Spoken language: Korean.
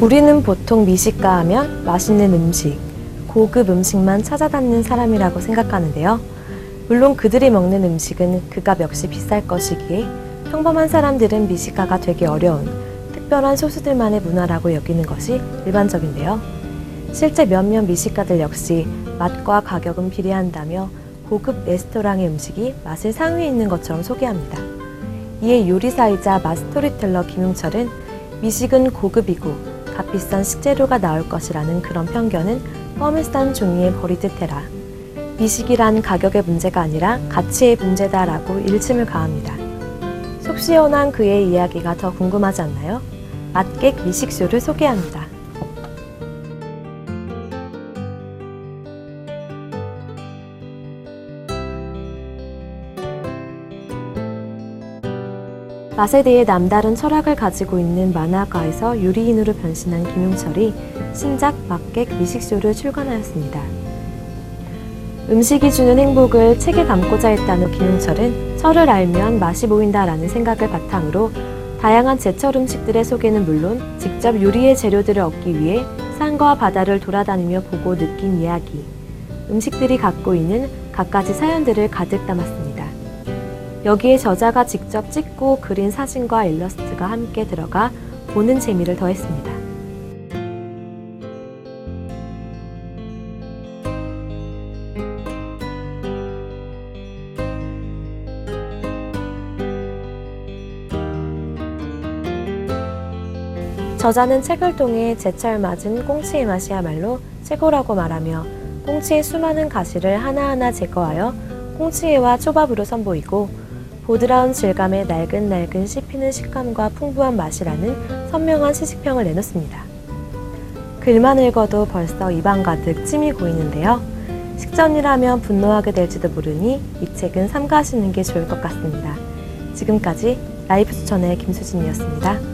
우리는 보통 미식가 하면 맛있는 음식, 고급 음식만 찾아다니는 사람이라고 생각하는데요. 물론 그들이 먹는 음식은 그값 역시 비쌀 것이기에 평범한 사람들은 미식가가 되기 어려운 특별한 소수들만의 문화라고 여기는 것이 일반적인데요. 실제 몇몇 미식가들 역시 맛과 가격은 비례한다며 고급 레스토랑의 음식이 맛을 상위에 있는 것처럼 소개합니다. 이에 요리사이자 맛 스토리텔러 김용철은 미식은 고급이고 값비싼 식재료가 나올 것이라는 그런 편견은 껌을 싼 종이에 버리듯 해라. 미식이란 가격의 문제가 아니라 가치의 문제다라고 일침을 가합니다. 속 시원한 그의 이야기가 더 궁금하지 않나요? 맛객 미식쇼를 소개합니다. 맛에 대해 남다른 철학을 가지고 있는 만화가에서 유리인으로 변신한 김용철이 신작 맛객 미식쇼를 출간하였습니다. 음식이 주는 행복을 책에 담고자 했다는 김용철은 철을 알면 맛이 보인다라는 생각을 바탕으로 다양한 제철 음식들의 소개는 물론 직접 요리의 재료들을 얻기 위해 산과 바다를 돌아다니며 보고 느낀 이야기, 음식들이 갖고 있는 갖가지 사연들을 가득 담았습니다. 여기에 저자가 직접 찍고 그린 사진과 일러스트가 함께 들어가 보는 재미를 더했습니다. 저자는 책을 통해 제철 맞은 꽁치의 맛이야말로 최고라고 말하며 꽁치의 수많은 가시를 하나하나 제거하여 꽁치회와 초밥으로 선보이고 보드라운 질감의 날근날근 씹히는 식감과 풍부한 맛이라는 선명한 시식평을 내놓습니다. 글만 읽어도 벌써 입안 가득 침이 고이는데요. 식전이라면 분노하게 될지도 모르니 이 책은 삼가하시는 게 좋을 것 같습니다. 지금까지 라이브 추천의 김수진이었습니다.